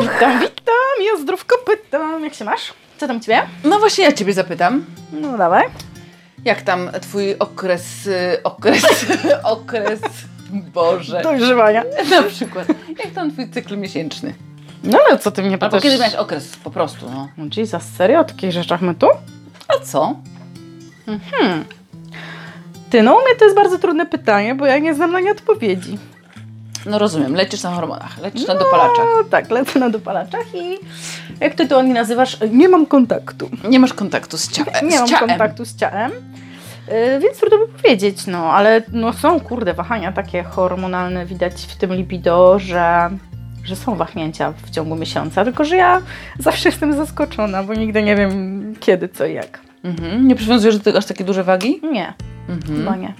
Witam, witam, ja zdrówko pytam. Jak się masz? Co tam u ciebie? No właśnie ja Ciebie zapytam. No dawaj. Jak tam Twój okres, y, okres, okres, Boże. Dojrzewania. Na przykład. Jak tam Twój cykl miesięczny? No ale co ty mnie Albo pytasz? kiedy miałeś okres po prostu, no. No Jesus, serio? O takich rzeczach my tu? A co? Ty, no u mnie to jest bardzo trudne pytanie, bo ja nie znam na nie odpowiedzi. No rozumiem, lecisz na hormonach, lecisz na dopalaczach. No tak, lecę na dopalaczach i jak ty to oni nazywasz? Nie mam kontaktu. Nie masz kontaktu z, cia- Nie z mam ciałem. kontaktu z ciałem. Yy, więc trudno mi powiedzieć, no ale no są kurde wahania takie hormonalne widać w tym libido, że, że są wahnięcia w ciągu miesiąca, tylko że ja zawsze jestem zaskoczona, bo nigdy nie wiem kiedy, co i jak. Mhm. Nie przywiązujesz do tego aż takie duże wagi? Nie, Mhm. chyba nie.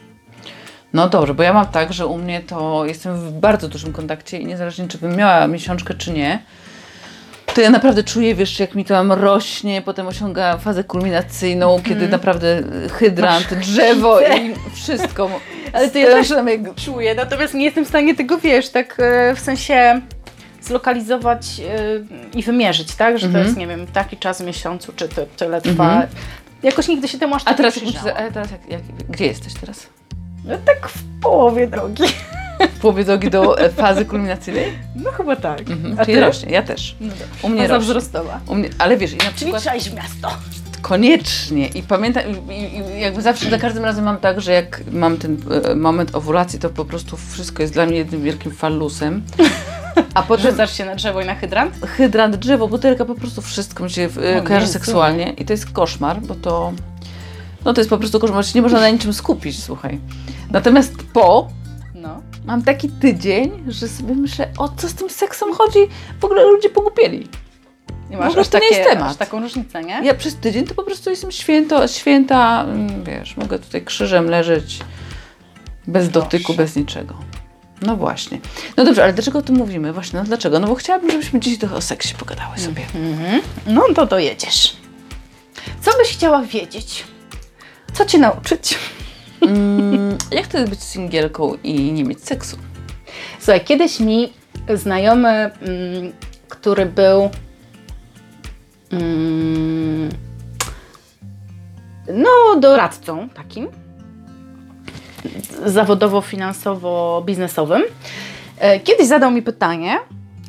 No dobrze, bo ja mam tak, że u mnie to jestem w bardzo dużym kontakcie i niezależnie czy bym miała miesiączkę czy nie, to ja naprawdę czuję, wiesz, jak mi to tam rośnie, potem osiąga fazę kulminacyjną, kiedy naprawdę hydrant, drzewo i wszystko. Ale to ja też jak- czuję, natomiast nie jestem w stanie tego, wiesz, tak e, w sensie zlokalizować e, i wymierzyć, tak? Że Mhm. to jest, nie wiem, taki czas w miesiącu, czy to tyle trwa. Mhm. Jakoś nigdy się temu aż A tak teraz, nie przyjrzałam. a teraz jak, jak, gdzie jesteś teraz? No, tak w połowie drogi. W połowie drogi do e, fazy kulminacyjnej? No chyba tak. Mhm. A Czyli ty? rośnie, ja też. No dobrze. U mnie Faza rośnie. wzrostowa. U mnie, ale wiesz, i na Czyli przykład trzeba iść w miasto. Koniecznie i pamiętam, i, i, jakby zawsze za każdym razem mam tak, że jak mam ten e, moment owulacji, to po prostu wszystko jest dla mnie jednym wielkim fallusem. A potem Rzucasz się na drzewo i na hydrant? hydrant, drzewo, butelka, po prostu wszystko mi się e, O kojarzy Jezu. seksualnie i to jest koszmar, bo to no to jest po prostu koszmar, się nie można na niczym skupić, słuchaj. Natomiast po No. mam taki tydzień, że sobie myślę, o co z tym seksem chodzi? W ogóle ludzie pogupieli. Nie No, masz bo aż, to nie takie, jest temat. aż taką różnicę, nie? Ja przez tydzień to po prostu jestem święto, święta, mm, wiesz, mogę tutaj krzyżem leżeć bez dotyku, bez niczego. No właśnie. No dobrze, ale dlaczego o tym mówimy? Właśnie, no dlaczego? No bo chciałabym, żebyśmy dziś trochę o seksie pogadały sobie. Mhm. No to dojedziesz. Co byś chciała wiedzieć? Co cię nauczyć? Mm, jak to jest być singielką i nie mieć seksu? Słuchaj, kiedyś mi znajomy, mm, który był no, doradcą takim zawodowo-finansowo-biznesowym, e, kiedyś zadał mi pytanie,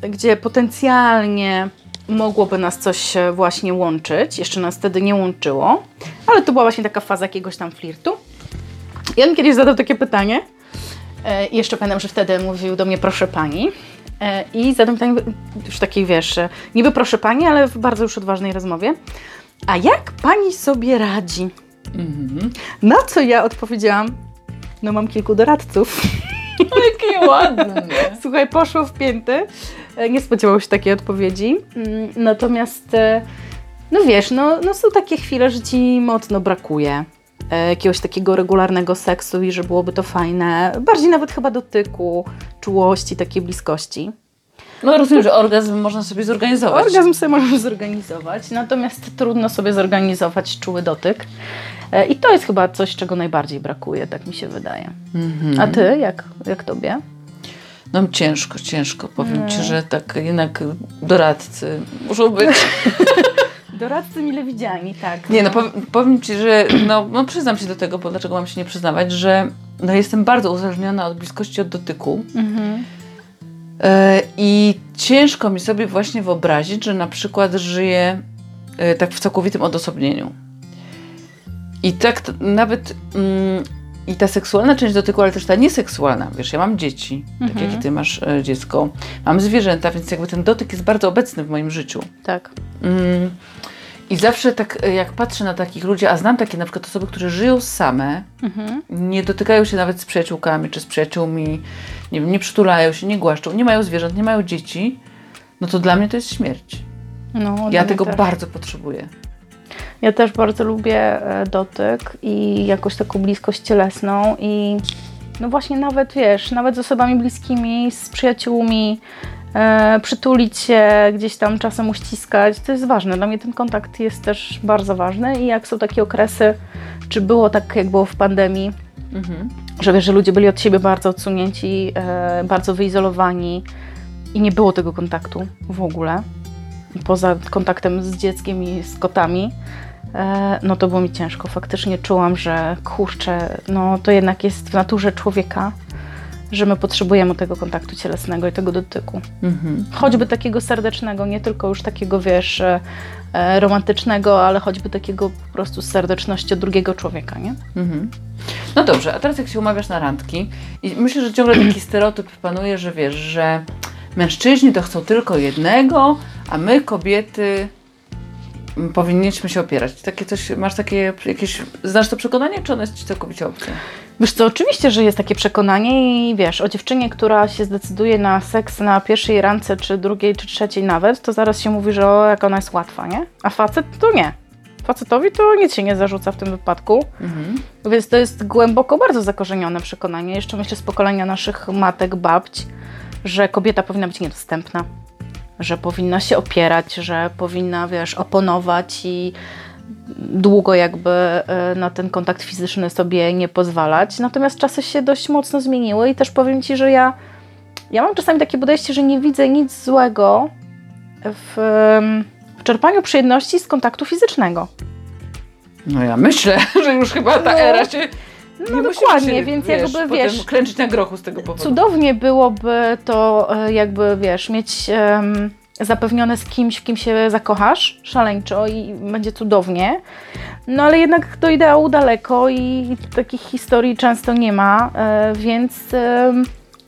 gdzie potencjalnie mogłoby nas coś e, właśnie łączyć. Jeszcze nas wtedy nie łączyło, ale to była właśnie taka faza jakiegoś tam flirtu. I on kiedyś zadał takie pytanie, E, I jeszcze pamiętam, że wtedy mówił do mnie proszę pani. E, I zadał pytanie, już takiej wiesz, e, niby proszę pani, ale w bardzo już odważnej rozmowie. A jak pani sobie radzi? Mhm. Na co ja odpowiedziałam, no mam kilku doradców. Jakie ładne. Słuchaj, poszło w pięty. E, Nie spodziewał się takiej odpowiedzi. Mm, Natomiast, no wiesz, no, no są takie chwile, że ci mocno brakuje jakiegoś takiego regularnego seksu i że byłoby to fajne. Bardziej nawet chyba dotyku, czułości, takiej bliskości. No rozumiem, że orgazm można sobie zorganizować. Orgazm sobie możesz zorganizować, natomiast trudno sobie zorganizować czuły dotyk. E, I to jest chyba coś, czego najbardziej brakuje, tak mi się wydaje. Mhm. A ty, jak, jak tobie? No ciężko, ciężko. Powiem. Ci, że tak jednak doradcy muszą być. Doradcy mile widziani, tak. Nie, no powiem, powiem Ci, że no, no przyznam się do tego, bo dlaczego mam się nie przyznawać, że no, jestem bardzo uzależniona od bliskości, od dotyku Mhm. e, i ciężko mi sobie właśnie wyobrazić, że na przykład żyję e, tak w całkowitym odosobnieniu. I tak nawet mm, i ta seksualna część dotyku, ale też ta nieseksualna, wiesz, ja mam dzieci, tak Mhm. jak i Ty masz e, dziecko, mam zwierzęta, więc jakby ten dotyk jest bardzo obecny w moim życiu. Tak. Mm. I zawsze tak, e, jak patrzę na takich ludzi, a znam takie na przykład osoby, które żyją same, Mhm. nie dotykają się nawet z przyjaciółkami czy z przyjaciółmi, nie, wiem, nie przytulają się, nie głaszczą, nie mają zwierząt, nie mają dzieci, no to dla mnie to jest śmierć. No, Ja tego też. bardzo potrzebuję. Ja też bardzo lubię e, dotyk i jakąś taką bliskość cielesną i no właśnie nawet, wiesz, nawet z osobami bliskimi, z przyjaciółmi, e, przytulić się, gdzieś tam czasem uściskać, to jest ważne. Dla mnie ten kontakt jest też bardzo ważny i jak są takie okresy, czy było tak, jak było w pandemii, Że wiesz, że ludzie byli od siebie bardzo odsunięci, e, bardzo wyizolowani i nie było tego kontaktu w ogóle. Poza kontaktem z dzieckiem i z kotami, no to było mi ciężko. Faktycznie czułam, że kurczę, no to jednak jest w naturze człowieka, że my potrzebujemy tego kontaktu cielesnego i tego dotyku. Mhm. Choćby takiego serdecznego, nie tylko już takiego, wiesz, e, e, romantycznego, ale choćby takiego po prostu serdeczności od drugiego człowieka, nie? Mhm. No dobrze, a teraz jak się umawiasz na randki i myślę, że ciągle taki stereotyp panuje, że wiesz, że mężczyźni to chcą tylko jednego, a my kobiety powinniśmy się opierać. Takie coś, masz takie jakieś, znasz to przekonanie, czy ono jest Ci całkowicie obce? Wiesz co, oczywiście, że jest takie przekonanie i wiesz, o dziewczynie, która się zdecyduje na seks na pierwszej randce, czy drugiej, czy trzeciej nawet, to zaraz się mówi, że o, jak ona jest łatwa, nie? A facet to nie. Facetowi to nic się nie zarzuca w tym wypadku. Mhm. Więc to jest głęboko bardzo zakorzenione przekonanie, jeszcze myślę z pokolenia naszych matek, babć, że kobieta powinna być niedostępna, że powinna się opierać, że powinna, wiesz, oponować i długo jakby e, na ten kontakt fizyczny sobie nie pozwalać. Natomiast czasy się dość mocno zmieniły i też powiem Ci, że ja, ja mam czasami takie podejście, że nie widzę nic złego w, w czerpaniu przyjemności z kontaktu fizycznego. No ja myślę, że już chyba ta No. era się... No musimy dokładnie, się, więc wiesz, jakby wiesz, kręcić na grochu z tego powodu. Cudownie byłoby to e, jakby, wiesz, mieć em, zapewnione z kimś, w kim się zakochasz szaleńczo i będzie cudownie. No ale jednak do ideału daleko i takich historii często nie ma, e, więc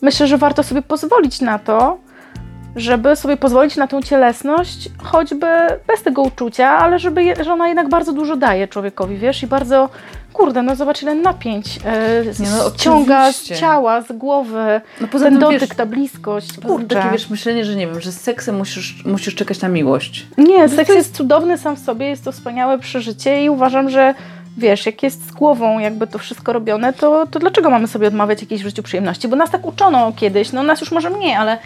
myślę, że warto sobie pozwolić na to, żeby sobie pozwolić na tą cielesność, choćby bez tego uczucia, ale żeby, je- że ona jednak bardzo dużo daje człowiekowi, wiesz, i bardzo, kurde, no zobacz ile napięć Nie, no, ściąga z ciała, z głowy, No poza ten tym, dotyk, wiesz, ta bliskość, kurczę. Takie wiesz, myślenie, że nie wiem, że z seksem musisz, musisz czekać na miłość. Nie, seks jest cudowny sam w sobie, jest to wspaniałe przeżycie i uważam, że wiesz, jak jest z głową jakby to wszystko robione, to, to dlaczego mamy sobie odmawiać jakiejś w życiu przyjemności? Bo nas tak uczono kiedyś, no nas już może mniej, ale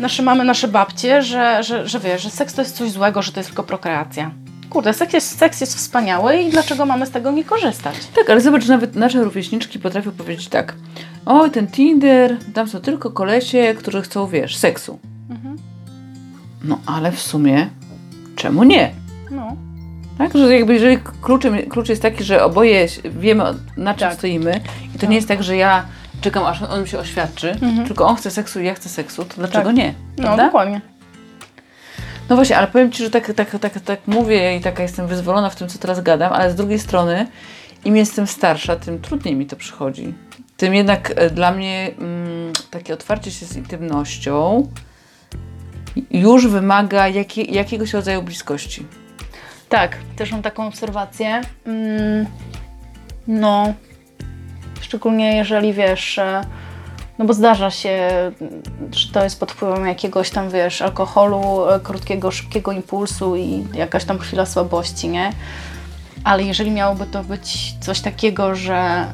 nasze mamy, nasze babcie, że, że, że wiesz, że seks to jest coś złego, że to jest tylko prokreacja. Kurde, seks jest, seks jest wspaniały i dlaczego mamy z tego nie korzystać? Tak, ale zobacz, nawet nasze rówieśniczki potrafią powiedzieć tak. Oj, ten Tinder, tam są tylko kolesie, którzy chcą, wiesz, seksu. Mhm. No ale w sumie, czemu nie? No. Tak, że jakby jeżeli kluczem, klucz jest taki, że oboje wiemy na czym Tak. stoimy i to nie jest tak, że ja czekam aż on mi się oświadczy, Mhm. tylko on chce seksu i ja chcę seksu, to dlaczego Tak. nie? No, Prawda? dokładnie. No właśnie, ale powiem Ci, że tak, tak, tak, tak mówię i taka jestem wyzwolona w tym, co teraz gadam, ale z drugiej strony im jestem starsza, tym trudniej mi to przychodzi. Tym jednak e, dla mnie mm, takie otwarcie się z intymnością już wymaga jakie, jakiegoś rodzaju bliskości. Tak, też mam taką obserwację. Mm, no, szczególnie jeżeli wiesz, e, no bo zdarza się, że to jest pod wpływem jakiegoś tam, wiesz, alkoholu, e, krótkiego, szybkiego impulsu i jakaś tam chwila słabości, nie? Ale jeżeli miałoby to być coś takiego, że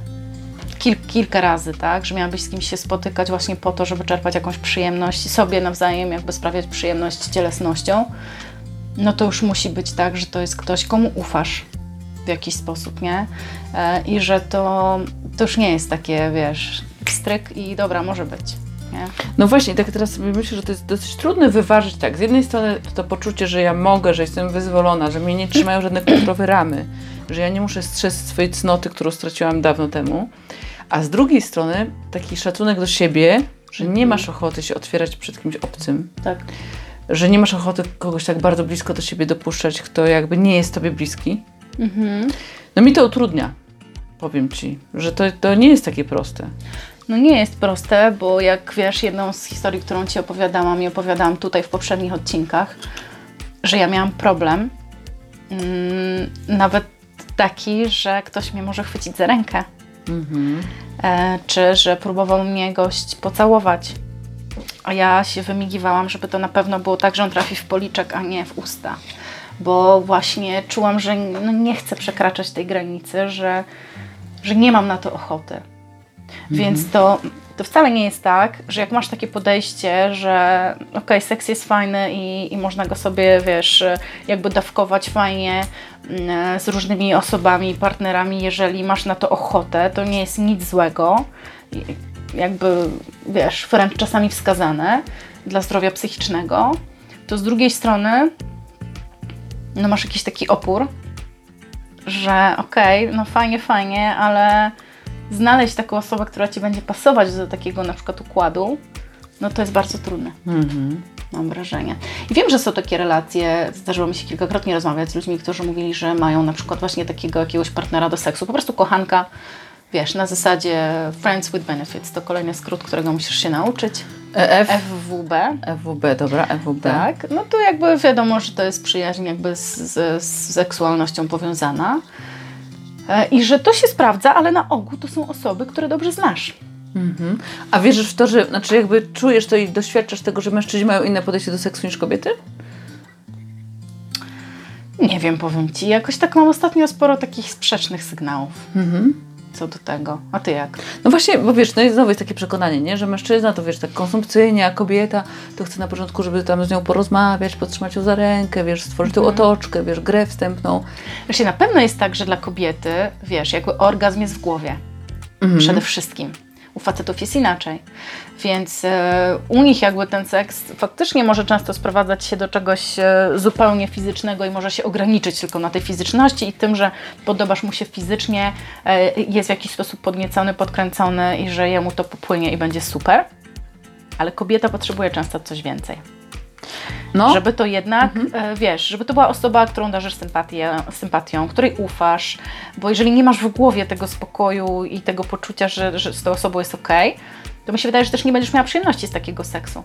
kil, kilka razy, tak, że miałabyś z kimś się spotykać właśnie po to, żeby czerpać jakąś przyjemność i sobie nawzajem jakby sprawiać przyjemność cielesnością, no to już musi być tak, że to jest ktoś, komu ufasz w jakiś sposób, nie? E, I że to, to już nie jest takie, wiesz, stryk i dobra, może być, nie? No właśnie, tak teraz sobie myślę, że to jest dosyć trudne wyważyć tak. Z jednej strony to poczucie, że ja mogę, że jestem wyzwolona, że mnie nie trzymają żadne kulturowe ramy, że ja nie muszę strzec swojej cnoty, którą straciłam dawno temu. A z drugiej strony taki szacunek do siebie, że nie masz ochoty się otwierać przed kimś obcym, Tak. że nie masz ochoty kogoś tak bardzo blisko do siebie dopuszczać, kto jakby nie jest tobie bliski. Mhm. No mi to utrudnia, powiem ci, że to, to nie jest takie proste. No nie jest proste, bo jak wiesz, jedną z historii, którą Ci opowiadałam i opowiadałam tutaj w poprzednich odcinkach, że ja miałam problem, mm, nawet taki, że ktoś mnie może chwycić za rękę, Mhm. e, czy że próbował mnie gość pocałować. A ja się wymigiwałam, żeby to na pewno było tak, że on trafi w policzek, a nie w usta. Bo właśnie czułam, że no nie chcę przekraczać tej granicy, że, że nie mam na to ochoty. Więc to to wcale nie jest tak, że jak masz takie podejście, że okej, okay, seks jest fajny i, i można go sobie, wiesz, jakby dawkować fajnie mm, z różnymi osobami, partnerami, jeżeli masz na to ochotę, to nie jest nic złego, jakby, wiesz, wręcz czasami wskazane dla zdrowia psychicznego, to z drugiej strony no masz jakiś taki opór, że okej, okay, no fajnie, fajnie, ale znaleźć taką osobę, która Ci będzie pasować do takiego na przykład układu, no to jest bardzo trudne. Mhm. Mam wrażenie. I wiem, że są takie relacje, zdarzyło mi się kilkakrotnie rozmawiać z ludźmi, którzy mówili, że mają na przykład właśnie takiego jakiegoś partnera do seksu, po prostu kochanka, wiesz, na zasadzie Friends with Benefits, to kolejny skrót, którego musisz się nauczyć. E, F, FWB. FWB, dobra, FWB. Tak, no to jakby wiadomo, że to jest przyjaźń jakby z, z, z seksualnością powiązana. E, I że to się sprawdza, ale na ogół to są osoby, które dobrze znasz. Mhm. A wierzysz w to, że znaczy jakby czujesz to i doświadczasz tego, że mężczyźni mają inne podejście do seksu niż kobiety? Nie wiem, powiem Ci. Jakoś tak mam ostatnio sporo takich sprzecznych sygnałów. Mhm co do tego. A ty jak? No właśnie, bo wiesz, no jest znowu jest takie przekonanie, nie? że mężczyzna to wiesz, tak konsumpcyjnie, a kobieta to chce na początku, żeby tam z nią porozmawiać, podtrzymać ją za rękę, wiesz, stworzyć mhm. tą otoczkę, wiesz, grę wstępną. Właśnie na pewno jest tak, że dla kobiety, wiesz, jakby orgazm jest w głowie. Mhm. Przede wszystkim. U facetów jest inaczej. Więc e, u nich jakby ten seks faktycznie może często sprowadzać się do czegoś e, zupełnie fizycznego i może się ograniczyć tylko na tej fizyczności i tym, że podobasz mu się fizycznie, e, jest w jakiś sposób podniecony, podkręcony i że jemu to popłynie i będzie super. Ale kobieta potrzebuje często coś więcej. No. Żeby to jednak, mhm. e, wiesz, żeby to była osoba, którą darzysz sympatię, sympatią, której ufasz, bo jeżeli nie masz w głowie tego spokoju i tego poczucia, że, że z tą osobą jest ok, to mi się wydaje, że też nie będziesz miała przyjemności z takiego seksu.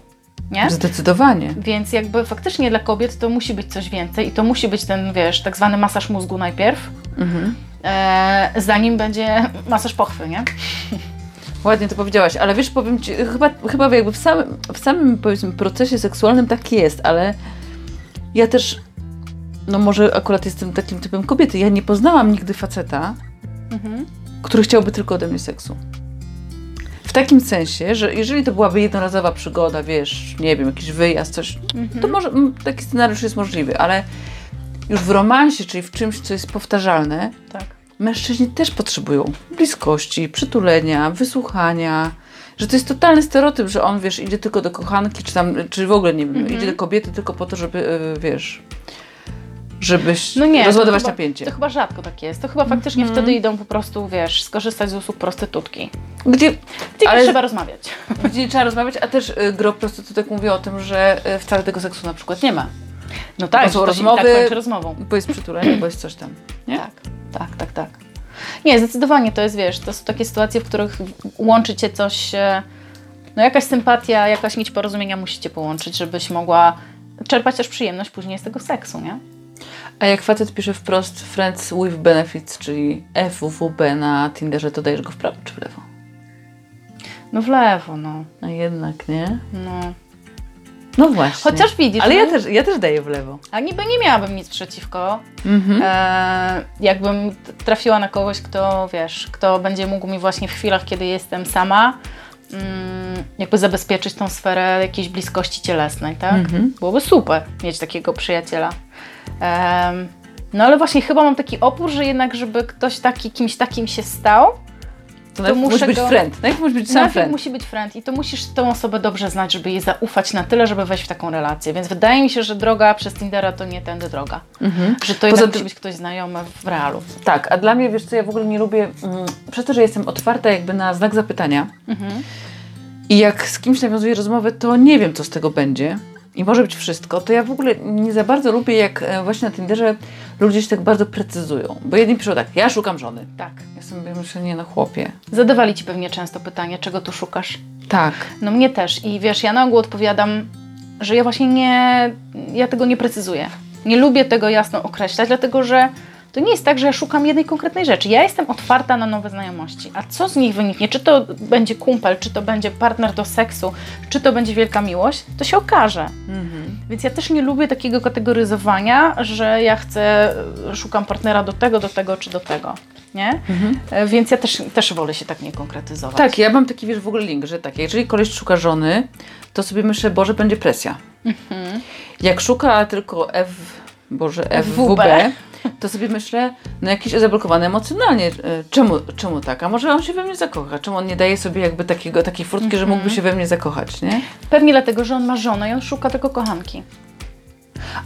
Nie? Zdecydowanie. Więc jakby faktycznie dla kobiet to musi być coś więcej i to musi być ten, wiesz, tak zwany masaż mózgu najpierw, mhm. e, zanim będzie masaż pochwy, nie? Ładnie to powiedziałaś, ale wiesz, powiem Ci, chyba, chyba jakby w samym, w samym powiedzmy procesie seksualnym tak jest, ale ja też, no może akurat jestem takim typem kobiety, ja nie poznałam nigdy faceta, mhm. który chciałby tylko ode mnie seksu. W takim sensie, że jeżeli to byłaby jednorazowa przygoda, wiesz, nie wiem, jakiś wyjazd, coś, mhm. to może taki scenariusz jest możliwy, ale już w romansie, czyli w czymś, co jest powtarzalne, tak mężczyźni też potrzebują bliskości, przytulenia, wysłuchania. Że to jest totalny stereotyp, że on, wiesz, idzie tylko do kochanki, czy tam, czy w ogóle, nie wiem, mm -hmm. idzie do kobiety tylko po to, żeby, e, wiesz, żebyś no nie, rozładować to napięcie. To chyba rzadko tak jest. To chyba faktycznie mm wtedy idą po prostu, wiesz, skorzystać z usług prostytutki. Gdzie, gdzie ale, nie trzeba rozmawiać. Gdzie nie trzeba rozmawiać, a też y, gro prostytutek mówi o tym, że y, wcale tego seksu na przykład nie ma. No tak, bo są rozmowy, tak rozmową. bo jest przytulenie, bo jest coś tam. Nie? Tak tak, tak, tak. Nie, zdecydowanie to jest, wiesz, to są takie sytuacje, w których łączy cię coś, e, no jakaś sympatia, jakaś nić porozumienia musicie połączyć, żebyś mogła czerpać też przyjemność później z tego seksu, nie? A jak facet pisze wprost Friends with Benefits, czyli FWB na Tinderze, to dajesz go w prawo czy w lewo? No w lewo, no. A jednak, nie? No. No właśnie. Chociaż widzisz. Ale ja, no. też, ja też daję w lewo. A niby nie miałabym nic przeciwko. Mhm. E, jakbym trafiła na kogoś, kto wiesz, kto będzie mógł mi właśnie w chwilach, kiedy jestem sama, mm, jakby zabezpieczyć tą sferę jakiejś bliskości cielesnej, tak? Mhm. Byłoby super mieć takiego przyjaciela. E, no ale właśnie chyba mam taki opór, że jednak, żeby ktoś taki, kimś takim się stał, to, to musi być go... friend. Najpierw musi być sam friend. musi być friend i to musisz tę osobę dobrze znać, żeby jej zaufać na tyle, żeby wejść w taką relację. Więc wydaje mi się, że droga przez Tindera to nie tędy droga. Mhm. Że to jednak musi być ktoś znajomy w realu. Tak, a dla mnie, wiesz co, ja w ogóle nie lubię, mm, przez to, że jestem otwarta jakby na znak zapytania mhm. i jak z kimś nawiązuję rozmowę, to nie wiem, co z tego będzie i może być wszystko, to ja w ogóle nie za bardzo lubię, jak e, właśnie na Tinderze ludzie się tak bardzo precyzują. Bo jedni piszą tak, ja szukam żony. Tak. Ja sobie myślę, nie no chłopie. Zadawali Ci pewnie często pytanie, czego tu szukasz? Tak. No mnie też. I wiesz, ja na ogół odpowiadam, że ja właśnie nie, ja tego nie precyzuję. Nie lubię tego jasno określać, dlatego że to nie jest tak, że ja szukam jednej konkretnej rzeczy. Ja jestem otwarta na nowe znajomości. A co z nich wyniknie? Czy to będzie kumpel, czy to będzie partner do seksu, czy to będzie wielka miłość, to się okaże. Mhm. Więc ja też nie lubię takiego kategoryzowania, że ja chcę, szukam partnera do tego, do tego czy do tego. Nie? E, Więc ja też, też wolę się tak nie konkretyzować. Tak, ja mam taki, wiesz, w ogóle link, że tak, jeżeli koleś szuka żony, to sobie myślę, Boże, będzie presja. Jak szuka tylko F, Boże, FWB, to sobie myślę, no jakiś zablokowany emocjonalnie. E, Czemu, czemu tak? A może on się we mnie zakocha? Czemu on nie daje sobie jakby takiego, takiej furtki, że mógłby się we mnie zakochać, nie? Pewnie dlatego, że on ma żonę i on szuka tylko kochanki.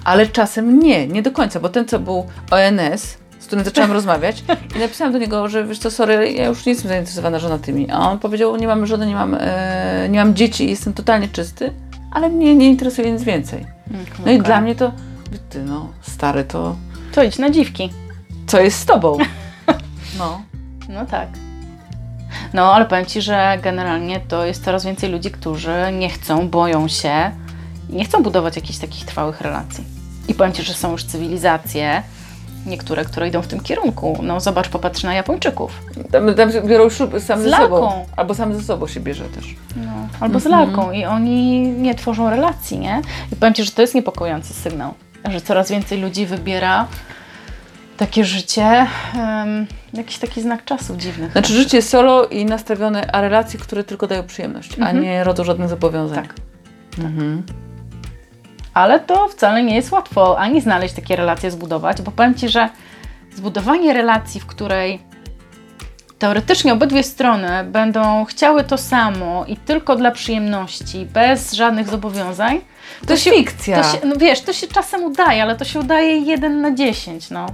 Ale czasem nie, nie do końca, bo ten, co był ONS, z którym zaczęłam rozmawiać i napisałam do niego, że wiesz co, sorry, ja już nie jestem zainteresowana żonatymi. A on powiedział, nie mam żony, nie mam, e, nie mam dzieci, jestem totalnie czysty, ale mnie nie interesuje nic więcej. No i Okej. dla mnie to, ty no, stary, to To idź na dziwki. co jest z tobą? No. No tak. No, ale powiem Ci, że generalnie to jest coraz więcej ludzi, którzy nie chcą, boją się i nie chcą budować jakichś takich trwałych relacji. I powiem Ci, że są już cywilizacje, niektóre, które idą w tym kierunku. No zobacz, popatrz na Japończyków. Tam, tam się biorą ślub sam Z ze sobą. Albo sam ze sobą się bierze też. No, albo z lalką i oni nie tworzą relacji, nie? I powiem Ci, że to jest niepokojący sygnał, że coraz więcej ludzi wybiera takie życie, em, jakiś taki znak czasów dziwnych. Znaczy życie solo i nastawione, a relacje, które tylko dają przyjemność, a nie rodzą żadnych zobowiązań. Tak. Mhm. Ale to wcale nie jest łatwo ani znaleźć takie relacje, zbudować, bo powiem Ci, że zbudowanie relacji, w której teoretycznie obydwie strony będą chciały to samo i tylko dla przyjemności, bez żadnych zobowiązań, To jest się, fikcja. To się, no wiesz, to się czasem udaje, ale to się udaje jeden na dziesięć, no.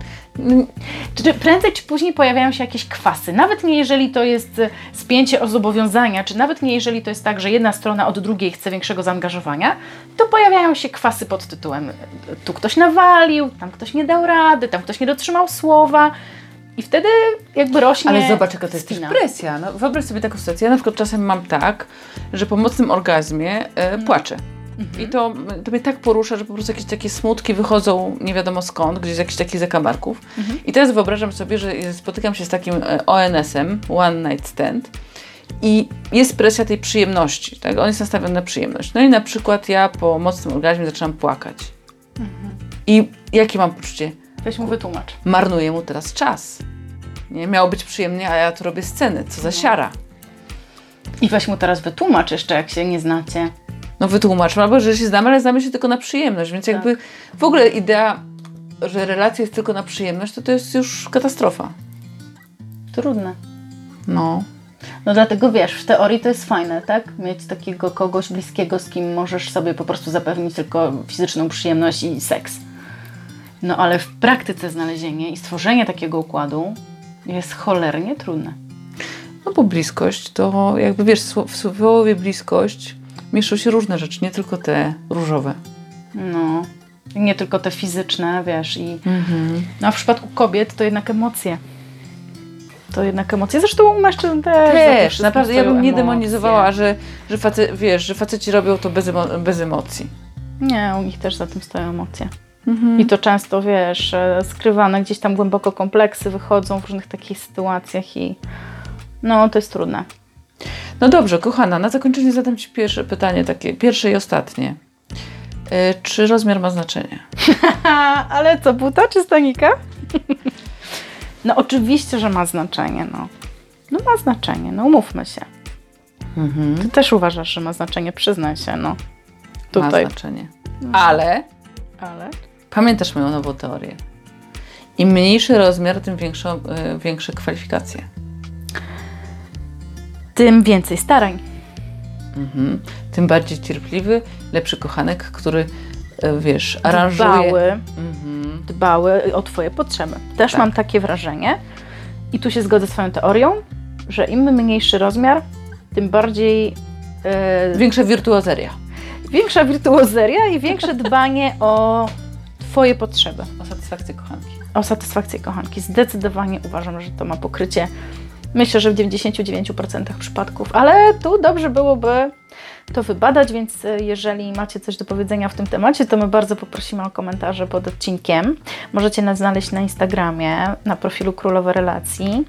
Czy prędzej czy później pojawiają się jakieś kwasy, nawet nie jeżeli to jest e, spięcie o zobowiązania, czy nawet nie jeżeli to jest tak, że jedna strona od drugiej chce większego zaangażowania, to pojawiają się kwasy pod tytułem e, tu ktoś nawalił, tam ktoś nie dał rady, tam ktoś nie dotrzymał słowa i wtedy jakby rośnie Ale zobacz, jaka to jest też spina. presja. No, wyobraź sobie taką sytuację. Ja na przykład czasem mam tak, że po mocnym orgazmie e, płaczę. I to, to mnie tak porusza, że po prostu jakieś takie smutki wychodzą nie wiadomo skąd, gdzieś z jakichś takich zakamarków. I teraz wyobrażam sobie, że spotykam się z takim e, ONS-em, One Night Stand, i jest presja tej przyjemności. Tak? On jest nastawiony na przyjemność. No i na przykład ja po mocnym orgazmie zaczynam płakać. I jakie mam poczucie? Weź mu wytłumacz. marnuję mu teraz czas. Nie miało być przyjemnie, a ja tu robię sceny. Co za siara. I weź mu teraz wytłumacz jeszcze, jak się nie znacie. No wytłumaczmy, albo że się znamy, ale znamy się tylko na przyjemność. Więc jakby w ogóle idea, że relacja jest tylko na przyjemność, to to jest już katastrofa. Trudne. No. No dlatego wiesz, w teorii to jest fajne, tak? Mieć takiego kogoś bliskiego, z kim możesz sobie po prostu zapewnić tylko fizyczną przyjemność i seks. No ale w praktyce znalezienie i stworzenie takiego układu jest cholernie trudne. No bo bliskość to jakby wiesz, w słowie bliskość mieszczą się różne rzeczy, nie tylko te różowe. No. Nie tylko te fizyczne, wiesz, i no, a w przypadku kobiet to jednak emocje. To jednak emocje. Zresztą u mężczyzn też. Też, naprawdę, ja bym nie demonizowała, że, że face, wiesz, że faceci robią to bez, emo- bez emocji. Nie, u nich też za tym stoją emocje. I to często, wiesz, e, skrywane gdzieś tam głęboko kompleksy wychodzą w różnych takich sytuacjach i no, to jest trudne. No dobrze, kochana, na zakończenie zadam Ci pierwsze pytanie, takie pierwsze i ostatnie. E, Czy rozmiar ma znaczenie? ale co, buta czy stanika? no oczywiście, że ma znaczenie, no. No ma znaczenie, no umówmy się. Ty też uważasz, że ma znaczenie, przyznaj się, no. Tutaj. Ma znaczenie. Ale Ale? Pamiętasz moją nową teorię. Im mniejszy rozmiar, tym większą, e, większe kwalifikacje. Tym więcej starań. Mhm. Tym bardziej cierpliwy, lepszy kochanek, który, e, wiesz, aranżuje. Dbały, Mhm. dbały o Twoje potrzeby. Też Tak. mam takie wrażenie i tu się zgodzę z Twoją teorią, że im mniejszy rozmiar, tym bardziej e, Większa wirtuozeria. większa wirtuozeria i większe dbanie o Twoje potrzeby, O satysfakcję kochanki. o satysfakcję kochanki. Zdecydowanie uważam, że to ma pokrycie. Myślę, że w 99% przypadków, ale tu dobrze byłoby to wybadać, więc e, jeżeli macie coś do powiedzenia w tym temacie, to my bardzo poprosimy o komentarze pod odcinkiem. Możecie nas znaleźć na Instagramie, na profilu Królowe Relacji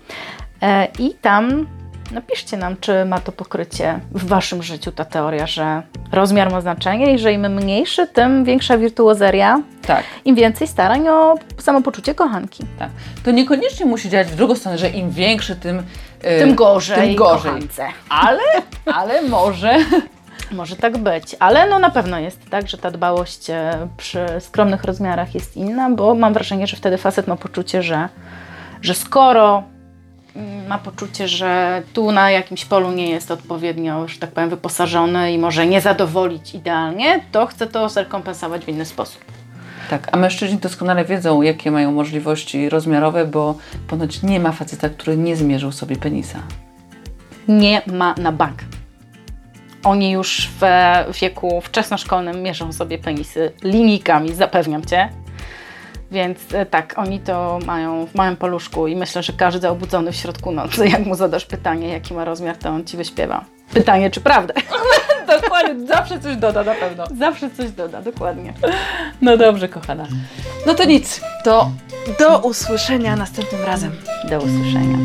e, i tam Napiszcie nam, czy ma to pokrycie w Waszym życiu ta teoria, że rozmiar ma znaczenie i że im mniejszy, tym większa wirtuozeria, Tak, im więcej starań o samopoczucie kochanki. tak. To niekoniecznie musi działać w drugą stronę, że im większy, tym, e, Tym gorzej, Tym gorzej. kochance. Ale, ale może. Może tak być, ale no na pewno jest tak, że ta dbałość e, przy skromnych rozmiarach jest inna, bo mam wrażenie, że wtedy facet ma poczucie, że, że skoro ma poczucie, że tu na jakimś polu nie jest odpowiednio, że tak powiem, wyposażony i może nie zadowolić idealnie, to chce to zrekompensować w inny sposób. Tak, a mężczyźni doskonale wiedzą, jakie mają możliwości rozmiarowe, bo ponoć nie ma faceta, który nie zmierzył sobie penisa. Nie ma na bank. Oni już w wieku wczesnoszkolnym mierzą sobie penisy linijkami, zapewniam Cię. Więc e, tak, oni to mają w małym poluszku i myślę, że każdy obudzony w środku nocy, jak mu zadasz pytanie, jaki ma rozmiar, to on Ci wyśpiewa. Pytanie, czy prawda? Dokładnie, zawsze coś doda na pewno. Zawsze coś doda, dokładnie. No dobrze, kochana. No to nic, to do usłyszenia następnym razem. Do usłyszenia.